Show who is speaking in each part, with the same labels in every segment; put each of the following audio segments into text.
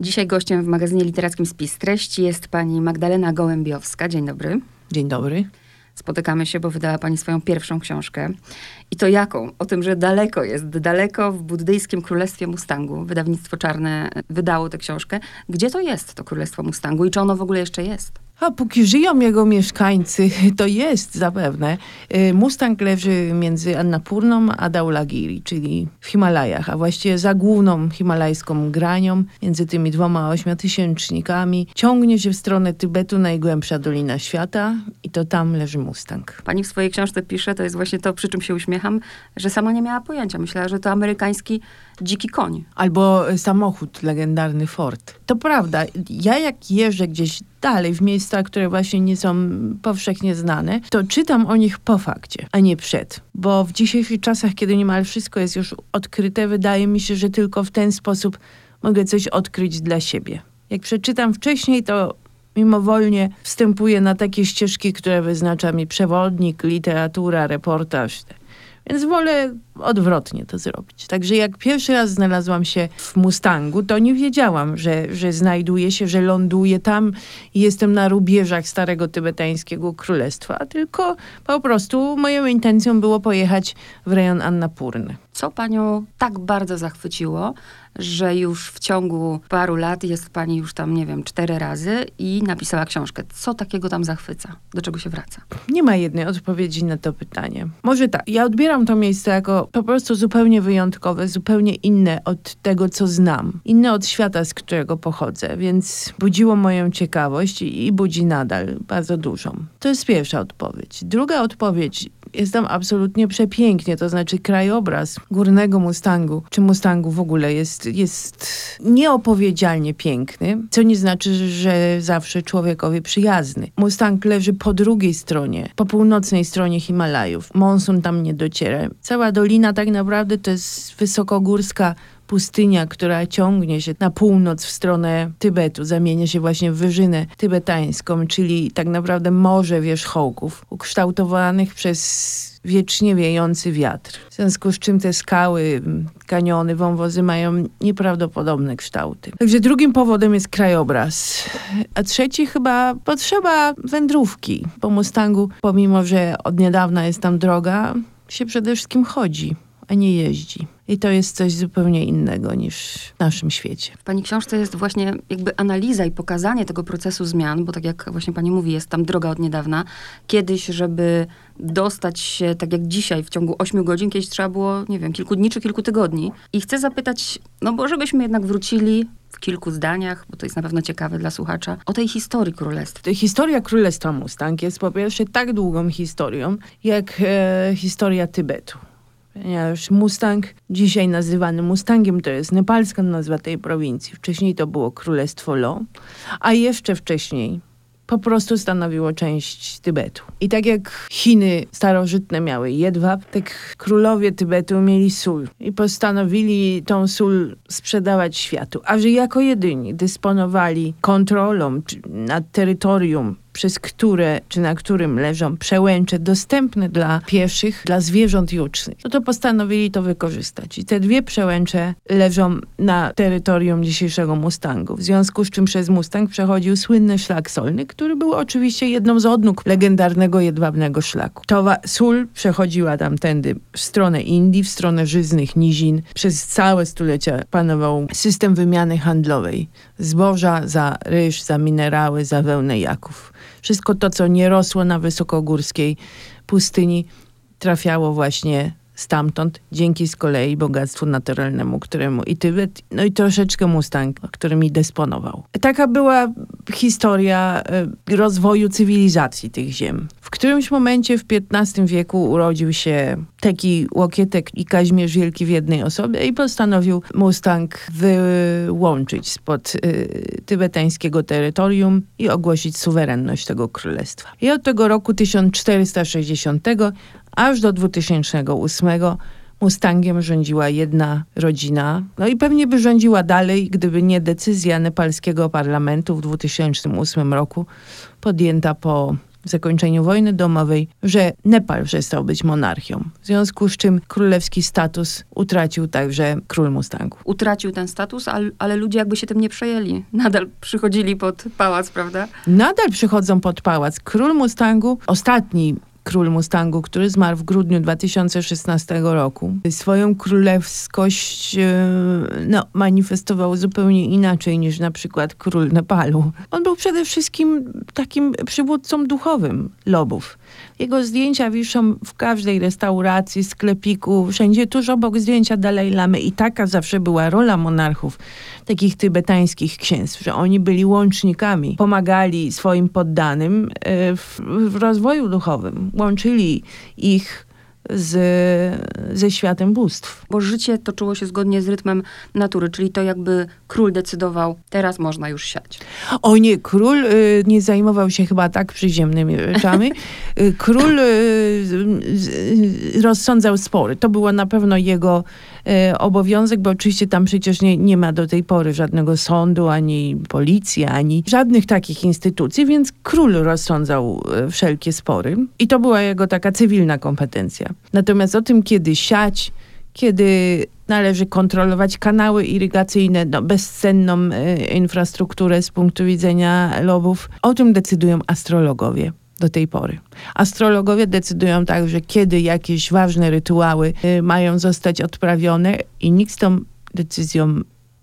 Speaker 1: Dzisiaj gościem w magazynie literackim Spis Treści jest pani Magdalena Gołębiowska. Dzień dobry.
Speaker 2: Dzień dobry.
Speaker 1: Spotykamy się, bo wydała pani swoją pierwszą książkę. I to jaką? O tym, że daleko jest, daleko w buddyjskim Królestwie Mustangu. Wydawnictwo Czarne wydało tę książkę. Gdzie to jest, to Królestwo Mustangu i czy ono w ogóle jeszcze jest?
Speaker 2: A póki żyją jego mieszkańcy, to jest zapewne. Y, Mustang leży między Annapurną a Daulagiri, czyli w Himalajach, a właściwie za główną himalajską granią, między tymi dwoma ośmiotysięcznikami, ciągnie się w stronę Tybetu najgłębsza dolina świata i to tam leży Mustang.
Speaker 1: Pani w swojej książce pisze, to jest właśnie to, przy czym się uśmiecham, że sama nie miała pojęcia. Myślała, że to amerykański dziki koń.
Speaker 2: Albo samochód, legendarny Ford. To prawda. Ja jak jeżdżę gdzieś dalej, w miejsca, które właśnie nie są powszechnie znane, to czytam o nich po fakcie, a nie przed. Bo w dzisiejszych czasach, kiedy niemal wszystko jest już odkryte, wydaje mi się, że tylko w ten sposób mogę coś odkryć dla siebie. Jak przeczytam wcześniej, to mimowolnie wstępuję na takie ścieżki, które wyznacza mi przewodnik, literatura, reportaż. Więc wolę odwrotnie to zrobić. Także jak pierwszy raz znalazłam się w Mustangu, to nie wiedziałam, że, że znajduję się, że ląduję tam i jestem na rubieżach starego tybetańskiego królestwa, tylko po prostu moją intencją było pojechać w rejon Annapurny.
Speaker 1: Co panią tak bardzo zachwyciło, że już w ciągu paru lat jest pani już tam, nie wiem, cztery razy i napisała książkę. Co takiego tam zachwyca? Do czego się wraca?
Speaker 2: Nie ma jednej odpowiedzi na to pytanie. Może tak, ja odbieram to miejsce jako po prostu zupełnie wyjątkowe, zupełnie inne od tego, co znam. Inne od świata, z którego pochodzę, więc budziło moją ciekawość i, i budzi nadal bardzo dużą. To jest pierwsza odpowiedź. Druga odpowiedź jest tam absolutnie przepięknie, to znaczy krajobraz górnego Mustangu, czy Mustangu w ogóle jest, jest nieopowiedzialnie piękny, co nie znaczy, że zawsze człowiekowi przyjazny. Mustang leży po drugiej stronie, po północnej stronie Himalajów. Monsun tam nie dociera. Cała dolina tak naprawdę to jest wysokogórska pustynia, która ciągnie się na północ w stronę Tybetu, zamienia się właśnie w wyżynę tybetańską, czyli tak naprawdę morze wierzchołków ukształtowanych przez wiecznie wiejący wiatr. W związku z czym te skały, kaniony, wąwozy mają nieprawdopodobne kształty. Także drugim powodem jest krajobraz. A trzeci chyba potrzeba wędrówki. Po Mustangu, pomimo że od niedawna jest tam droga, się przede wszystkim chodzi, a nie jeździ. I to jest coś zupełnie innego niż w naszym świecie.
Speaker 1: W pani książce jest właśnie jakby analiza i pokazanie tego procesu zmian, bo tak jak właśnie pani mówi, jest tam droga od niedawna. Kiedyś, żeby dostać się, tak jak dzisiaj, w ciągu 8 godzin, kiedyś trzeba było, nie wiem, kilku dni czy kilku tygodni. I chcę zapytać, no bo żebyśmy jednak wrócili w kilku zdaniach, bo to jest na pewno ciekawe dla słuchacza, o tej historii królestwa.
Speaker 2: Historia Królestwa Mustang jest po pierwsze tak długą historią, jak e, historia Tybetu ponieważ Mustang, dzisiaj nazywany Mustangiem, to jest nepalska nazwa tej prowincji. Wcześniej to było Królestwo Lo, a jeszcze wcześniej po prostu stanowiło część Tybetu. I tak jak Chiny starożytne miały jedwab, tak królowie Tybetu mieli sól i postanowili tą sól sprzedawać światu. A że jako jedyni dysponowali kontrolą nad terytorium przez które, czy na którym leżą przełęcze dostępne dla pieszych, dla zwierząt jucznych, no to postanowili to wykorzystać. I te dwie przełęcze leżą na terytorium dzisiejszego Mustangu, w związku z czym przez Mustang przechodził słynny szlak solny, który był oczywiście jedną z odnóg legendarnego jedwabnego szlaku. Towa sól przechodziła tamtędy w stronę Indii, w stronę żyznych nizin. Przez całe stulecia panował system wymiany handlowej. Zboża za ryż, za minerały, za wełnę jaków. Wszystko to, co nie rosło na wysokogórskiej pustyni, trafiało właśnie stamtąd, dzięki z kolei bogactwu naturalnemu, któremu i Tybet, no i troszeczkę Mustang, którymi dysponował. Taka była historia e, rozwoju cywilizacji tych ziem. W którymś momencie w XV wieku urodził się Teki Łokietek i Kaźmierz Wielki w jednej osobie i postanowił Mustang wyłączyć spod y, tybetańskiego terytorium i ogłosić suwerenność tego królestwa. I od tego roku 1460 aż do 2008 Mustangiem rządziła jedna rodzina. No i pewnie by rządziła dalej, gdyby nie decyzja nepalskiego parlamentu w 2008 roku podjęta po zakończeniu wojny domowej, że Nepal przestał być monarchią. W związku z czym królewski status utracił także król Mustangu.
Speaker 1: Utracił ten status, ale, ale ludzie jakby się tym nie przejęli. Nadal przychodzili pod pałac, prawda?
Speaker 2: Nadal przychodzą pod pałac. Król Mustangu, ostatni król Mustangu, który zmarł w grudniu 2016 roku. Swoją królewskość e, no, manifestował zupełnie inaczej niż na przykład król Nepalu. On był przede wszystkim takim przywódcą duchowym lobów. Jego zdjęcia wiszą w każdej restauracji, sklepiku, wszędzie tuż obok zdjęcia Dalaj Lamy. I taka zawsze była rola monarchów, takich tybetańskich księstw, że oni byli łącznikami, pomagali swoim poddanym e, w, w rozwoju duchowym, łączyli ich z, ze światem bóstw.
Speaker 1: Bo życie toczyło się zgodnie z rytmem natury, czyli to jakby król decydował, teraz można już siać.
Speaker 2: O nie, król y, nie zajmował się chyba tak przyziemnymi rzeczami. Y, król y, y, rozsądzał spory. To było na pewno jego obowiązek, bo oczywiście tam przecież nie, nie ma do tej pory żadnego sądu, ani policji, ani żadnych takich instytucji, więc król rozsądzał y, wszelkie spory. I to była jego taka cywilna kompetencja. Natomiast o tym, kiedy siać, kiedy należy kontrolować kanały irygacyjne, no, bezcenną e, infrastrukturę z punktu widzenia lobów, o tym decydują astrologowie do tej pory. Astrologowie decydują także, kiedy jakieś ważne rytuały e, mają zostać odprawione i nikt z tą decyzją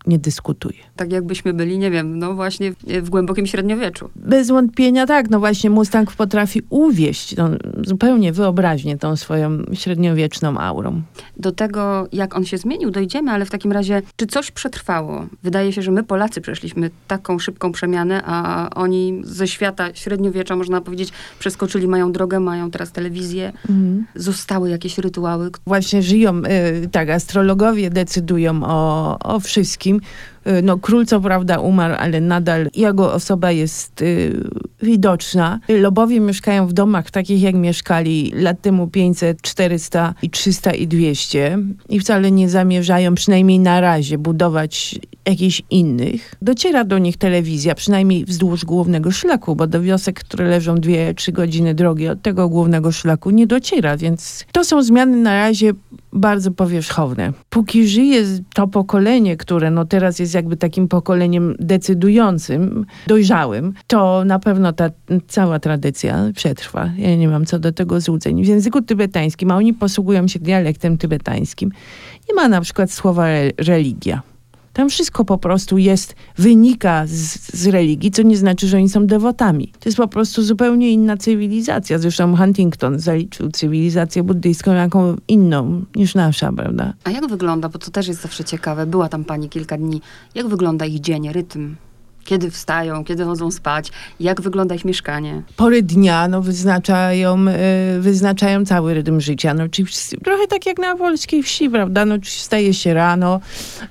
Speaker 2: nie dyskutuje.
Speaker 1: Tak jakbyśmy byli, nie wiem, no właśnie w głębokim średniowieczu.
Speaker 2: Bez wątpienia tak, no właśnie Mustang potrafi uwieść no, zupełnie wyobraźnię tą swoją średniowieczną aurą.
Speaker 1: Do tego, jak on się zmienił, dojdziemy, ale w takim razie, czy coś przetrwało? Wydaje się, że my Polacy przeszliśmy taką szybką przemianę, a oni ze świata średniowiecza, można powiedzieć, przeskoczyli, mają drogę, mają teraz telewizję. Mhm. Zostały jakieś rytuały.
Speaker 2: Właśnie żyją, y, tak, astrologowie decydują o, o wszystkim Y, no, król co prawda umarł, ale nadal jego osoba jest y, widoczna. Lobowie mieszkają w domach takich, jak mieszkali lat temu 500, 400 i 300 i 200 i wcale nie zamierzają, przynajmniej na razie, budować jakichś innych. Dociera do nich telewizja, przynajmniej wzdłuż głównego szlaku, bo do wiosek, które leżą 2-3 godziny drogi od tego głównego szlaku nie dociera, więc to są zmiany na razie bardzo powierzchowne. Póki żyje to pokolenie, które no teraz jest jakby takim pokoleniem decydującym, dojrzałym, to na pewno ta cała tradycja przetrwa. Ja nie mam co do tego złudzeń. W języku tybetańskim, a oni posługują się dialektem tybetańskim, nie ma na przykład słowa religia. Tam wszystko po prostu jest, wynika z, z, religii, co nie znaczy, że oni są dewotami. To jest po prostu zupełnie inna cywilizacja. Zresztą Huntington zaliczył cywilizację buddyjską jaką inną niż nasza, prawda?
Speaker 1: A jak wygląda, bo to też jest zawsze ciekawe, była tam pani kilka dni, jak wygląda ich dzień, rytm? Kiedy wstają, kiedy chodzą spać, jak wygląda ich mieszkanie.
Speaker 2: Pory dnia no, wyznaczają, y, wyznaczają cały rytm życia. No, czyli trochę tak jak na polskiej wsi, prawda? No, wstaje się rano,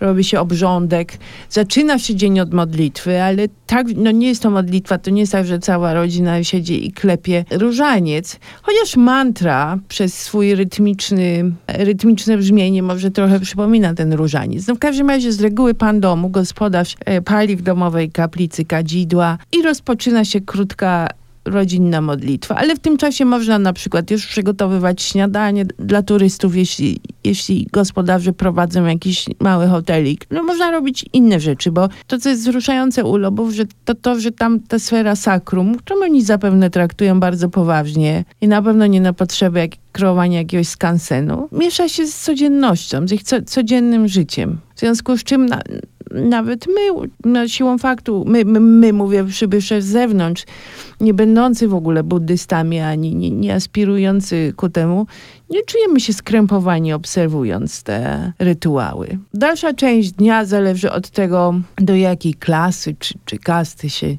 Speaker 2: robi się obrządek, zaczyna się dzień od modlitwy, ale tak, no nie jest to modlitwa, to nie jest tak, że cała rodzina siedzi i klepie różaniec. Chociaż mantra przez swój rytmiczny, rytmiczne brzmienie może trochę przypomina ten różaniec. No w każdym razie z reguły pan domu, gospodarz e, pali w domowej kaplicy kadzidła i rozpoczyna się krótka rodzinna modlitwa, ale w tym czasie można na przykład już przygotowywać śniadanie dla turystów, jeśli, jeśli gospodarze prowadzą jakiś mały hotelik. No można robić inne rzeczy, bo to, co jest wzruszające u Lobów, że to to, że tam ta sfera sakrum, którą oni zapewne traktują bardzo poważnie i na pewno nie na potrzeby jak, kreowania jakiegoś skansenu, miesza się z codziennością, z ich co, codziennym życiem. W związku z czym na, nawet my, no, siłą faktu, my, my, my mówię przybysze z zewnątrz, nie będący w ogóle buddystami, ani nie, nie aspirujący ku temu, nie czujemy się skrępowani obserwując te rytuały. Dalsza część dnia zależy od tego, do jakiej klasy czy, czy kasty się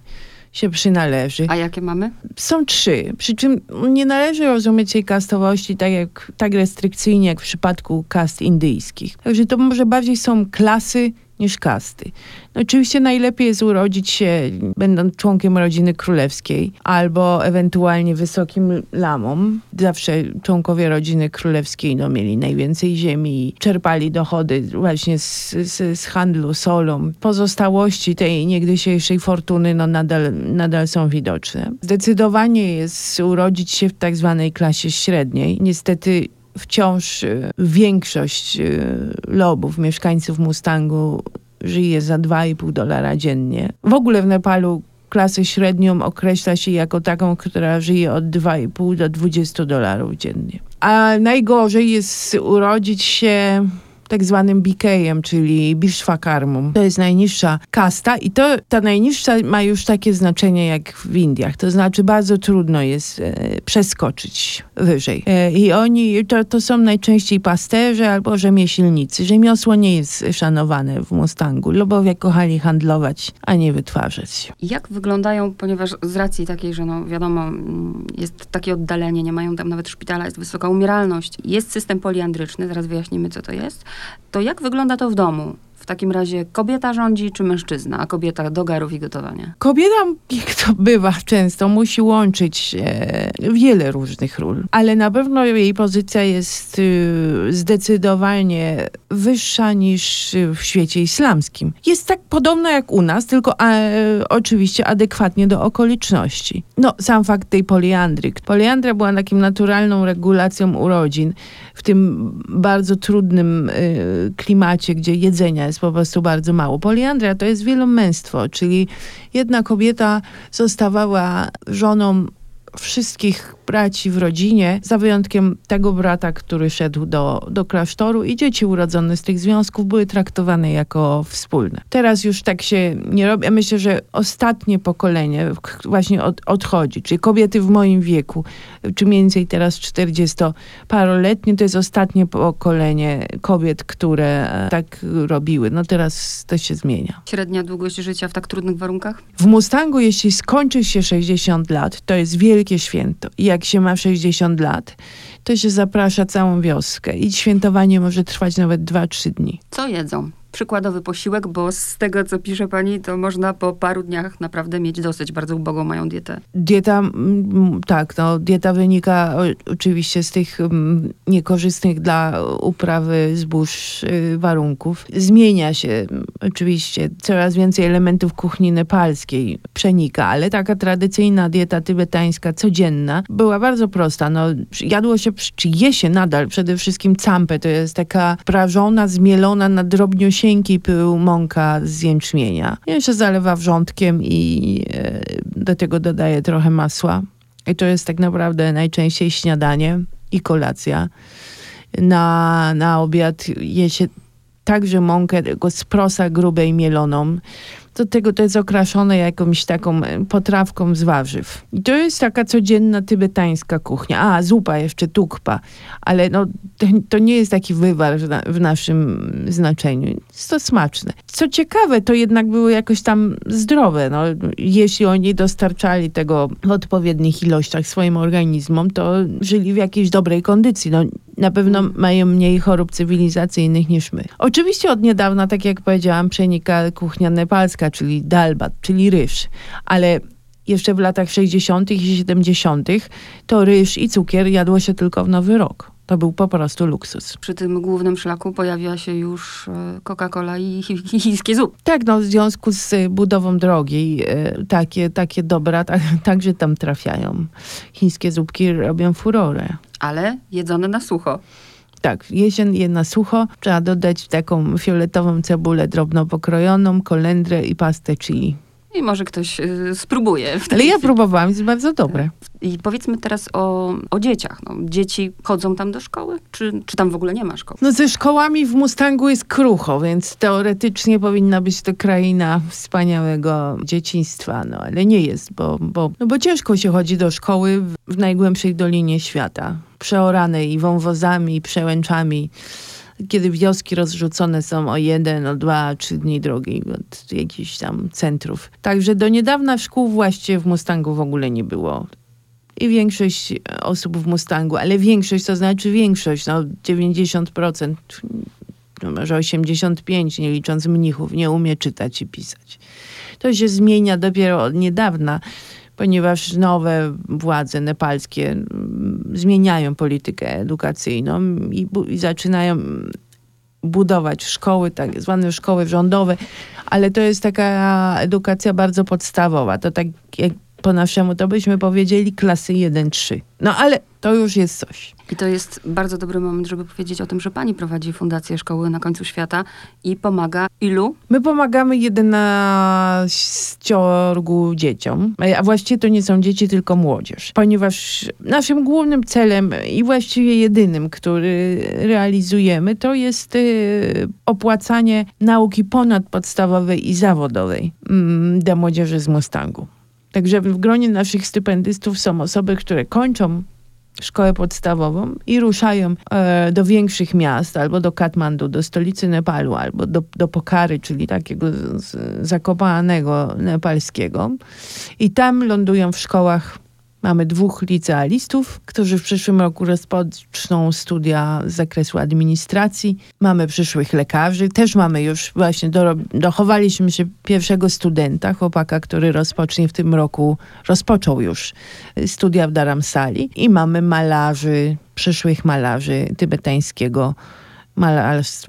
Speaker 2: się przynależy.
Speaker 1: A jakie mamy?
Speaker 2: Są trzy. Przy czym nie należy rozumieć tej kastowości tak, jak, tak restrykcyjnie, jak w przypadku kast indyjskich. Także to może bardziej są klasy niż kasty. No, oczywiście najlepiej jest urodzić się będąc członkiem rodziny królewskiej albo ewentualnie wysokim lamą. Zawsze członkowie rodziny królewskiej no, mieli najwięcej ziemi i czerpali dochody właśnie z, z, z handlu solą. Pozostałości tej niegdysiejszej fortuny no, nadal, nadal są widoczne. Zdecydowanie jest urodzić się w tak zwanej klasie średniej. Niestety wciąż y, większość y, lobów, mieszkańców Mustangu żyje za 2,5 dolara dziennie. W ogóle w Nepalu klasę średnią określa się jako taką, która żyje od 2,5 do 20 dolarów dziennie. A najgorzej jest urodzić się tak zwanym BK-em, czyli Bishwakarmum. To jest najniższa kasta i to, ta najniższa ma już takie znaczenie jak w Indiach. To znaczy bardzo trudno jest e, przeskoczyć wyżej. E, I oni, to, to są najczęściej pasterze albo rzemieślnicy. Rzemiosło nie jest szanowane w Mustangu. Lobowie kochali handlować, a nie wytwarzać.
Speaker 1: Jak wyglądają, ponieważ z racji takiej, że no wiadomo, mm, jest takie oddalenie, nie mają tam nawet szpitala, jest wysoka umieralność, jest system poliandryczny, zaraz wyjaśnimy, co to jest, to jak wygląda to w domu? W takim razie kobieta rządzi czy mężczyzna, a kobieta do garów i gotowania?
Speaker 2: Kobieta, jak to bywa często, musi łączyć e, wiele różnych ról, ale na pewno jej pozycja jest y, zdecydowanie wyższa niż w świecie islamskim. Jest tak podobna jak u nas, tylko e, oczywiście adekwatnie do okoliczności. No, sam fakt tej poliandry. Poliandra była takim naturalną regulacją urodzin w tym bardzo trudnym y, klimacie, gdzie jedzenia jest po prostu bardzo mało. Poliandria to jest wielomęstwo, czyli jedna kobieta zostawała żoną wszystkich braci w rodzinie, za wyjątkiem tego brata, który szedł do, do klasztoru i dzieci urodzone z tych związków były traktowane jako wspólne. Teraz już tak się nie robi. Ja myślę, że ostatnie pokolenie właśnie od, odchodzi, czyli kobiety w moim wieku, czy mniej więcej teraz 40-paroletnie, to jest ostatnie pokolenie kobiet, które e, tak robiły. No teraz to się zmienia.
Speaker 1: Średnia długość życia w tak trudnych warunkach?
Speaker 2: W Mustangu, jeśli skończy się 60 lat, to jest wielkie święto. I jak się ma 60 lat, to się zaprasza całą wioskę i świętowanie może trwać nawet 2-3 dni.
Speaker 1: Co jedzą? Przykładowy posiłek, bo z tego, co pisze pani, to można po paru dniach naprawdę mieć dosyć. Bardzo ubogą mają dietę.
Speaker 2: Dieta, tak, no, dieta wynika oczywiście z tych niekorzystnych dla uprawy zbóż y, warunków. Zmienia się oczywiście, coraz więcej elementów kuchni nepalskiej przenika, ale taka tradycyjna dieta tybetańska, codzienna, była bardzo prosta. No, jadło się, czy je się nadal przede wszystkim campę, to jest taka prażona, zmielona na drobniu cienki pył mąka z jęczmienia. Jeszcze zalewa wrzątkiem i e, do tego dodaję trochę masła. I to jest tak naprawdę najczęściej śniadanie i kolacja. Na, na obiad je się także mąkę z prosa grubej mieloną do tego to jest okraszone jakąś taką e, potrawką z warzyw. I to jest taka codzienna tybetańska kuchnia. A, zupa jeszcze, tukpa. Ale no, to, nie jest taki wywar w, naszym znaczeniu. Jest to smaczne. Co ciekawe, to jednak były jakoś tam zdrowe. No, jeśli oni dostarczali tego w odpowiednich ilościach swoim organizmom, to żyli w jakiejś dobrej kondycji. No, na pewno mają mniej chorób cywilizacyjnych niż my. Oczywiście od niedawna, tak jak powiedziałam, przenika kuchnia nepalska, czyli dalbat, czyli ryż, ale jeszcze w latach 60. i 70. to ryż i cukier jadło się tylko w Nowy Rok. To był po prostu luksus.
Speaker 1: Przy tym głównym szlaku pojawiła się już e, Coca-Cola i chińskie zupy.
Speaker 2: Tak, no w związku z budową drogi e, takie, takie dobra tak, także tam trafiają. Chińskie zupki robią furorę.
Speaker 1: Ale jedzone na sucho.
Speaker 2: Tak, jesień je na sucho. Trzeba dodać taką fioletową cebulę drobno pokrojoną, kolendrę i pastę chili.
Speaker 1: I może ktoś y, spróbuje.
Speaker 2: Ale ja próbowałam, jest bardzo dobre.
Speaker 1: I powiedzmy teraz o, o dzieciach. No, dzieci chodzą tam do szkoły? Czy, czy tam w ogóle nie ma szkoły?
Speaker 2: No ze szkołami w Mustangu jest krucho, więc teoretycznie powinna być to kraina wspaniałego dzieciństwa, no ale nie jest, bo, bo, no, bo ciężko się chodzi do szkoły w, w najgłębszej dolinie świata. Przeoranej wąwozami, przełęczami kiedy wioski rozrzucone są o jeden, o dwa, trzy dni drogi od jakichś tam centrów. Także do niedawna szkół właściwie w Mustangu w ogóle nie było. I większość osób w Mustangu, ale większość to znaczy większość, no 90% no może 85, nie licząc mnichów, nie umie czytać i pisać. To się zmienia dopiero od niedawna ponieważ nowe władze nepalskie mm, zmieniają politykę edukacyjną i, i zaczynają budować szkoły, tak zwane szkoły rządowe, ale to jest taka edukacja bardzo podstawowa. To tak jak po naszemu, to byśmy powiedzieli klasy 1-3. No ale to już jest coś.
Speaker 1: I to jest bardzo dobry moment, żeby powiedzieć o tym, że pani prowadzi Fundację Szkoły na końcu świata i pomaga ilu?
Speaker 2: My pomagamy 11 dzieciom, a właściwie to nie są dzieci, tylko młodzież. Ponieważ naszym głównym celem i właściwie jedynym, który realizujemy, to jest y, opłacanie nauki ponadpodstawowej i zawodowej mm, dla młodzieży z Mustangu. Także w gronie naszych stypendystów są osoby, które kończą szkołę podstawową i ruszają e, do większych miast, albo do Katmandu, do stolicy Nepalu, albo do, do Pokary, czyli takiego z, z, zakopanego nepalskiego. I tam lądują w szkołach Mamy dwóch licealistów, którzy w przyszłym roku rozpoczną studia z zakresu administracji. Mamy przyszłych lekarzy. Też mamy już właśnie, do, dochowaliśmy się pierwszego studenta, chłopaka, który rozpocznie w tym roku, rozpoczął już studia w Dharamsali. I mamy malarzy, przyszłych malarzy tybetańskiego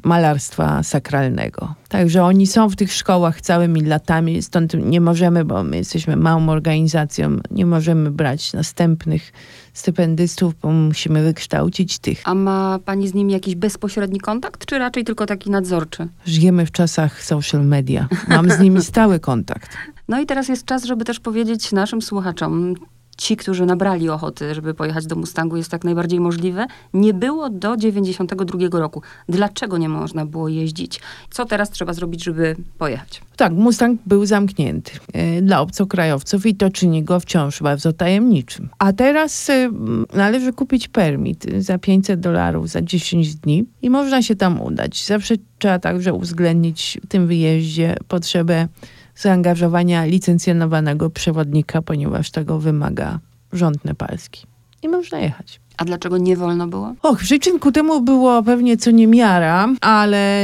Speaker 2: malarstwa sakralnego. Także oni są w tych szkołach całymi latami, stąd nie możemy, bo my jesteśmy małą organizacją, nie możemy brać następnych stypendystów, bo musimy wykształcić tych.
Speaker 1: A ma pani z nimi jakiś bezpośredni kontakt, czy raczej tylko taki nadzorczy?
Speaker 2: Żyjemy w czasach social media. Mam z nimi stały kontakt.
Speaker 1: No i teraz jest czas, żeby też powiedzieć naszym słuchaczom, ci, którzy nabrali ochoty, żeby pojechać do Mustangu, jest tak najbardziej możliwe, nie było do 92 roku. Dlaczego nie można było jeździć? Co teraz trzeba zrobić, żeby pojechać?
Speaker 2: Tak, Mustang był zamknięty e, dla obcokrajowców i to czyni go wciąż bardzo tajemniczym. A teraz e, należy kupić permit za 500 dolarów za 10 dni i można się tam udać. Zawsze trzeba także uwzględnić w tym wyjeździe potrzebę zaangażowania licencjonowanego przewodnika, ponieważ tego wymaga rząd nepalski. I można jechać.
Speaker 1: A dlaczego nie wolno było?
Speaker 2: Och, przyczyn ku temu było pewnie co niemiara, ale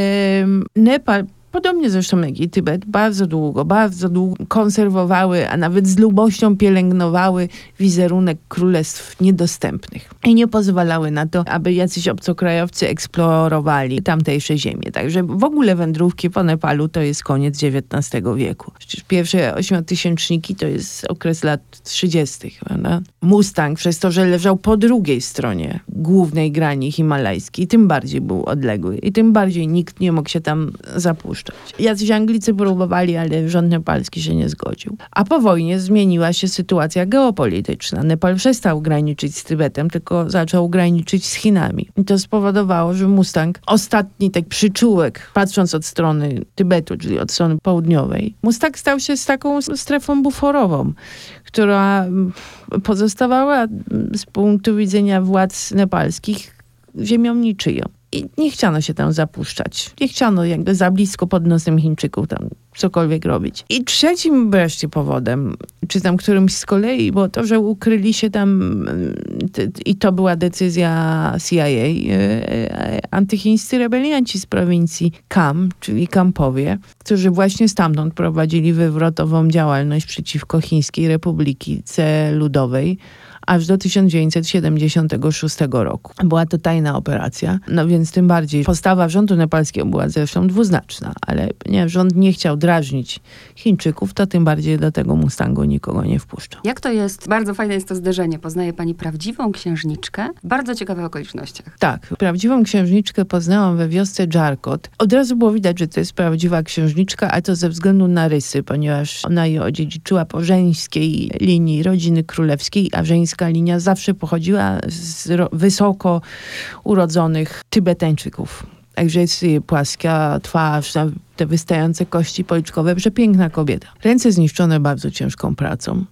Speaker 2: Nepal podobnie zresztą jak i Tybet, bardzo długo, bardzo długo konserwowały, a nawet z lubością pielęgnowały wizerunek królestw niedostępnych. I nie pozwalały na to, aby jacyś obcokrajowcy eksplorowali tamtejsze ziemie. Także w ogóle wędrówki po Nepalu to jest koniec XIX wieku. Przecież pierwsze ośmiotysięczniki to jest okres lat 30. Prawda? Mustang, przez to, że leżał po drugiej stronie głównej grani himalajskiej, tym bardziej był odległy i tym bardziej nikt nie mógł się tam zapuszczać dopuszczać. Jacyś Anglicy próbowali, ale rząd nepalski się nie zgodził. A po wojnie zmieniła się sytuacja geopolityczna. Nepal przestał graniczyć z Tybetem, tylko zaczął graniczyć z Chinami. I to spowodowało, że Mustang, ostatni tak przyczółek, patrząc od strony Tybetu, czyli od strony południowej, Mustang stał się z taką strefą buforową, która pozostawała z punktu widzenia władz nepalskich ziemią niczyją. I nie chciano się tam zapuszczać. Nie chciano jakby za blisko pod nosem Chińczyków tam cokolwiek robić. I trzecim wreszcie powodem, czy tam którymś z kolei, było to, że ukryli się tam i to była decyzja CIA, e, e, antychińscy rebelianci z prowincji Kam, czyli Kampowie, którzy właśnie stamtąd prowadzili wywrotową działalność przeciwko Chińskiej Republice Ludowej aż do 1976 roku. Była to tajna operacja, no więc tym bardziej postawa rządu nepalskiego była zresztą dwuznaczna, ale nie, rząd nie chciał drażnić Chińczyków, to tym bardziej do tego Mustangu nikogo nie wpuszczał.
Speaker 1: Jak to jest? Bardzo fajne jest to zderzenie. Poznaje pani prawdziwą księżniczkę w bardzo ciekawych okolicznościach.
Speaker 2: Tak, prawdziwą księżniczkę poznałam we wiosce Dżarkot. Od razu było widać, że to jest prawdziwa księżniczka, a to ze względu na rysy, ponieważ ona je odziedziczyła po żeńskiej linii rodziny królewskiej, a żeńska linia zawsze pochodziła z wysoko urodzonych Tybetańczyków. Także jest płaska twarz, te wystające kości policzkowe, przepiękna kobieta. Ręce zniszczone bardzo ciężką pracą.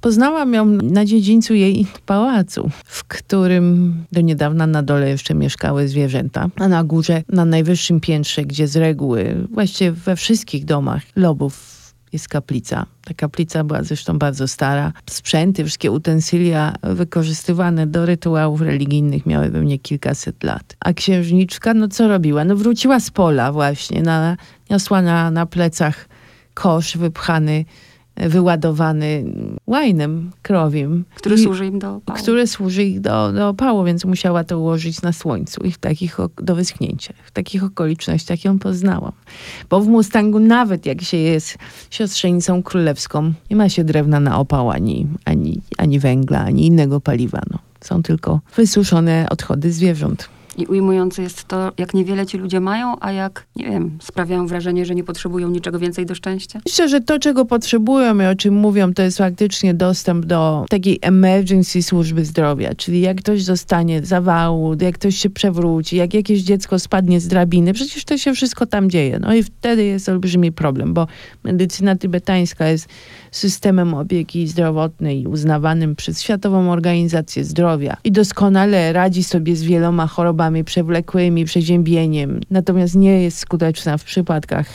Speaker 2: Poznałam ją na dziedzińcu jej pałacu, w którym do niedawna na dole jeszcze mieszkały zwierzęta, a na górze, na najwyższym piętrze, gdzie z reguły, właściwie we wszystkich domach lobów jest kaplica. Ta kaplica była zresztą bardzo stara. Sprzęty, wszystkie utensylia wykorzystywane do rytuałów religijnych miały pewnie kilkaset lat. A księżniczka, no co robiła? No wróciła z pola właśnie, na, niosła na, na plecach kosz wypchany wyładowany łajnem krowiem.
Speaker 1: Który
Speaker 2: I,
Speaker 1: służy im do opału.
Speaker 2: Który służy ich do, do opału, więc musiała to ułożyć na słońcu i w takich, do wyschnięcia. W takich okolicznościach ją poznałam. Bo w Mustangu nawet jak się jest siostrzenicą królewską, nie ma się drewna na opał, ani, ani, ani węgla, ani innego paliwa. No. Są tylko wysuszone odchody zwierząt.
Speaker 1: I ujmujące jest to, jak niewiele ci ludzie mają, a jak, nie wiem, sprawiają wrażenie, że nie potrzebują niczego więcej do szczęścia?
Speaker 2: Myślę, że to, czego potrzebują i o czym mówią, to jest faktycznie dostęp do takiej emergency służby zdrowia. Czyli jak ktoś zostanie zawału, jak ktoś się przewróci, jak jakieś dziecko spadnie z drabiny, przecież to się wszystko tam dzieje. No i wtedy jest olbrzymi problem, bo medycyna tybetańska jest systemem opieki zdrowotnej uznawanym przez Światową Organizację Zdrowia i doskonale radzi sobie z wieloma chorobami przewlekłymi, przeziębieniem, natomiast nie jest skuteczna w przypadkach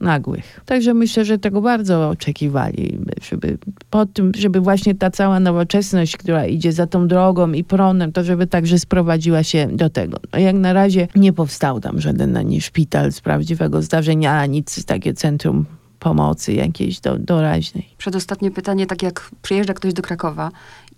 Speaker 2: nagłych. Także myślę, że tego bardzo oczekiwali, żeby po tym, żeby właśnie ta cała nowoczesność, która idzie za tą drogą i pronem, to żeby także sprowadziła się do tego. No jak na razie nie powstał tam żaden ani szpital z prawdziwego zdarzenia, ani nic takie centrum pomocy jakiejś do, doraźnej.
Speaker 1: Przedostatnie pytanie, tak jak przyjeżdża ktoś do Krakowa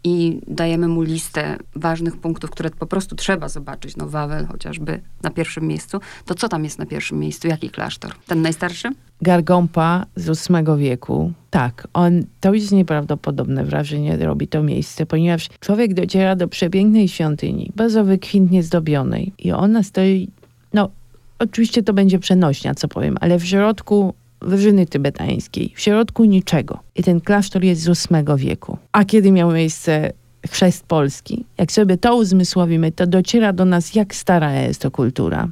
Speaker 1: i dajemy mu listę ważnych punktów, które po prostu trzeba zobaczyć, no Wawel chociażby na pierwszym miejscu, to co tam jest na pierwszym miejscu? Jaki klasztor? Ten najstarszy?
Speaker 2: Gargompa z VIII wieku. Tak, on, to jest nieprawdopodobne wrażenie robi to miejsce, ponieważ człowiek dociera do przepięknej świątyni, bardzo wykwintnie zdobionej i ona stoi, no oczywiście to będzie przenośnia, co powiem, ale w środku wyżyny tybetańskiej, w środku niczego. I ten klasztor jest z VIII wieku. A kiedy miał miejsce chrzest Polski, jak sobie to uzmysłowimy, to dociera do nas, jak stara jest to kultura.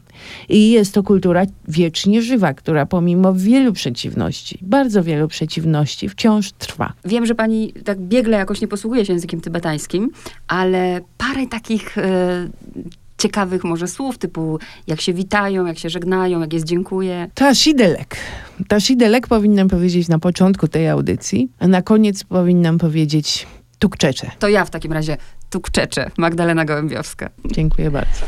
Speaker 2: I jest to kultura wiecznie żywa, która pomimo wielu przeciwności, bardzo wielu przeciwności, wciąż trwa.
Speaker 1: Wiem, że pani tak biegle jakoś nie posługuje się językiem tybetańskim, ale parę takich e, ciekawych może słów, typu jak się witają, jak się żegnają, jak jest dziękuję.
Speaker 2: Tashidelek. Tashidelek powinnam powiedzieć na początku tej audycji, a na koniec powinnam powiedzieć tukczecze.
Speaker 1: To ja w takim razie tukczecze. Magdalena Gołębiowska.
Speaker 2: Dziękuję bardzo.